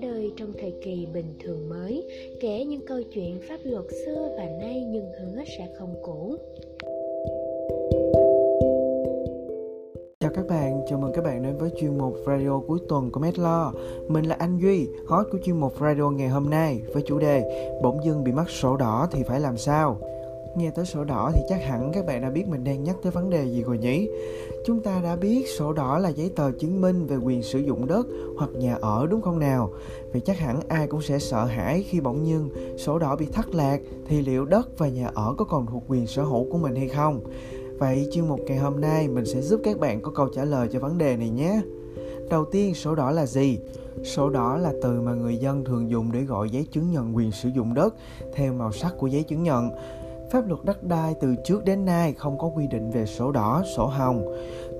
ra đời trong thời kỳ bình thường mới, kể những câu chuyện pháp luật xưa và nay nhưng hứa sẽ không cũ. Chào các bạn, chào mừng các bạn đến với chuyên mục radio cuối tuần của Medlo. Mình là anh Duy, host của chuyên mục radio ngày hôm nay với chủ đề Bỗng dưng bị mắc sổ đỏ thì phải làm sao? Nghe tới sổ đỏ thì chắc hẳn các bạn đã biết mình đang nhắc tới vấn đề gì rồi nhỉ? Chúng ta đã biết sổ đỏ là giấy tờ chứng minh về quyền sử dụng đất hoặc nhà ở đúng không nào? Vì chắc hẳn ai cũng sẽ sợ hãi khi bỗng nhiên sổ đỏ bị thất lạc thì liệu đất và nhà ở có còn thuộc quyền sở hữu của mình hay không? Vậy chuyên mục ngày hôm nay mình sẽ giúp các bạn có câu trả lời cho vấn đề này nhé. Đầu tiên, sổ đỏ là gì? Sổ đỏ là từ mà người dân thường dùng để gọi giấy chứng nhận quyền sử dụng đất theo màu sắc của giấy chứng nhận. Pháp luật đất đai từ trước đến nay không có quy định về sổ đỏ, sổ hồng.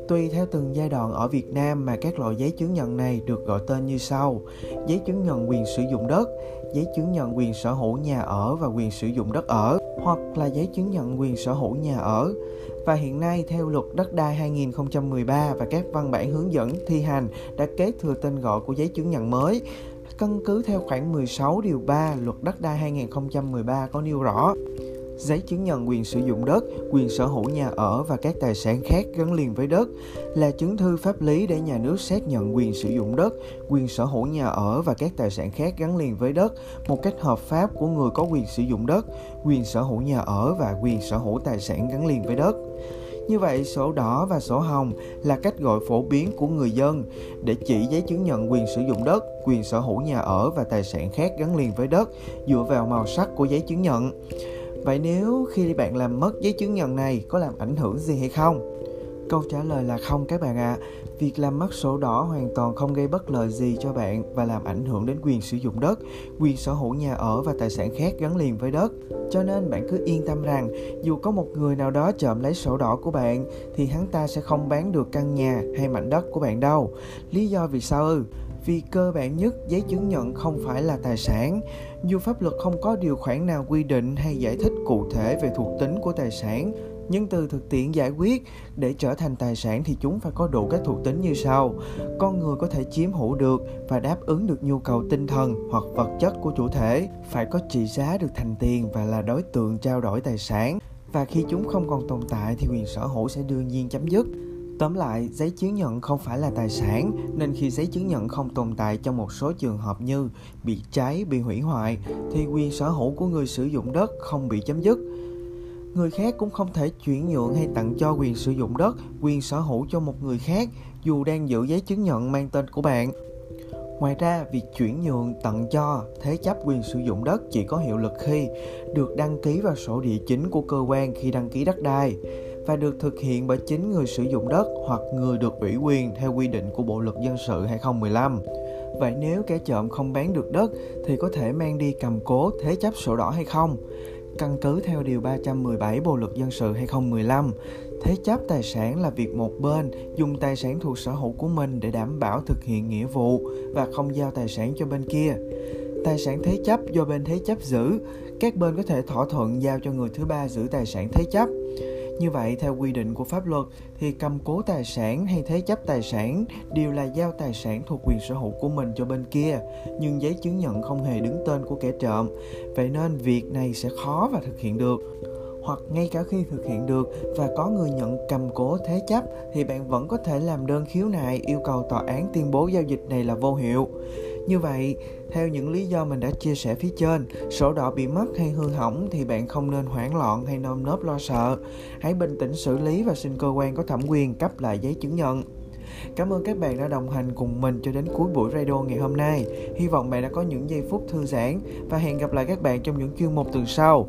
Tùy theo từng giai đoạn ở Việt Nam mà các loại giấy chứng nhận này được gọi tên như sau: giấy chứng nhận quyền sử dụng đất, giấy chứng nhận quyền sở hữu nhà ở và quyền sử dụng đất ở, hoặc là giấy chứng nhận quyền sở hữu nhà ở. Và hiện nay theo luật đất đai 2013 và các văn bản hướng dẫn thi hành đã kế thừa tên gọi của giấy chứng nhận mới. Căn cứ theo khoản 16 điều 3 luật đất đai 2013 có nêu rõ giấy chứng nhận quyền sử dụng đất, quyền sở hữu nhà ở và các tài sản khác gắn liền với đất là chứng thư pháp lý để nhà nước xác nhận quyền sử dụng đất, quyền sở hữu nhà ở và các tài sản khác gắn liền với đất một cách hợp pháp của người có quyền sử dụng đất, quyền sở hữu nhà ở và quyền sở hữu tài sản gắn liền với đất. Như vậy, sổ đỏ và sổ hồng là cách gọi phổ biến của người dân để chỉ giấy chứng nhận quyền sử dụng đất, quyền sở hữu nhà ở và tài sản khác gắn liền với đất dựa vào màu sắc của giấy chứng nhận. Vậy nếu khi bạn làm mất giấy chứng nhận này có làm ảnh hưởng gì hay không? Câu trả lời là không các bạn ạ. À. Việc làm mất sổ đỏ hoàn toàn không gây bất lợi gì cho bạn và làm ảnh hưởng đến quyền sử dụng đất, quyền sở hữu nhà ở và tài sản khác gắn liền với đất. Cho nên bạn cứ yên tâm rằng dù có một người nào đó trộm lấy sổ đỏ của bạn thì hắn ta sẽ không bán được căn nhà hay mảnh đất của bạn đâu. Lý do vì sao ư? Vì cơ bản nhất giấy chứng nhận không phải là tài sản. Dù pháp luật không có điều khoản nào quy định hay giải thích cụ thể về thuộc tính của tài sản, nhưng từ thực tiễn giải quyết, để trở thành tài sản thì chúng phải có đủ các thuộc tính như sau. Con người có thể chiếm hữu được và đáp ứng được nhu cầu tinh thần hoặc vật chất của chủ thể, phải có trị giá được thành tiền và là đối tượng trao đổi tài sản. Và khi chúng không còn tồn tại thì quyền sở hữu sẽ đương nhiên chấm dứt. Tóm lại, giấy chứng nhận không phải là tài sản, nên khi giấy chứng nhận không tồn tại trong một số trường hợp như bị cháy, bị hủy hoại, thì quyền sở hữu của người sử dụng đất không bị chấm dứt. Người khác cũng không thể chuyển nhượng hay tặng cho quyền sử dụng đất, quyền sở hữu cho một người khác dù đang giữ giấy chứng nhận mang tên của bạn. Ngoài ra, việc chuyển nhượng, tặng cho, thế chấp quyền sử dụng đất chỉ có hiệu lực khi được đăng ký vào sổ địa chính của cơ quan khi đăng ký đất đai và được thực hiện bởi chính người sử dụng đất hoặc người được ủy quyền theo quy định của Bộ luật dân sự 2015. Vậy nếu kẻ trộm không bán được đất thì có thể mang đi cầm cố thế chấp sổ đỏ hay không? Căn cứ theo Điều 317 Bộ Luật Dân sự 2015, thế chấp tài sản là việc một bên dùng tài sản thuộc sở hữu của mình để đảm bảo thực hiện nghĩa vụ và không giao tài sản cho bên kia. Tài sản thế chấp do bên thế chấp giữ, các bên có thể thỏa thuận giao cho người thứ ba giữ tài sản thế chấp. Như vậy, theo quy định của pháp luật thì cầm cố tài sản hay thế chấp tài sản đều là giao tài sản thuộc quyền sở hữu của mình cho bên kia, nhưng giấy chứng nhận không hề đứng tên của kẻ trộm. Vậy nên việc này sẽ khó và thực hiện được hoặc ngay cả khi thực hiện được và có người nhận cầm cố thế chấp thì bạn vẫn có thể làm đơn khiếu nại yêu cầu tòa án tuyên bố giao dịch này là vô hiệu. Như vậy, theo những lý do mình đã chia sẻ phía trên, sổ đỏ bị mất hay hư hỏng thì bạn không nên hoảng loạn hay nơm nớp lo sợ. Hãy bình tĩnh xử lý và xin cơ quan có thẩm quyền cấp lại giấy chứng nhận. Cảm ơn các bạn đã đồng hành cùng mình cho đến cuối buổi radio ngày hôm nay. Hy vọng bạn đã có những giây phút thư giãn và hẹn gặp lại các bạn trong những chuyên mục tuần sau.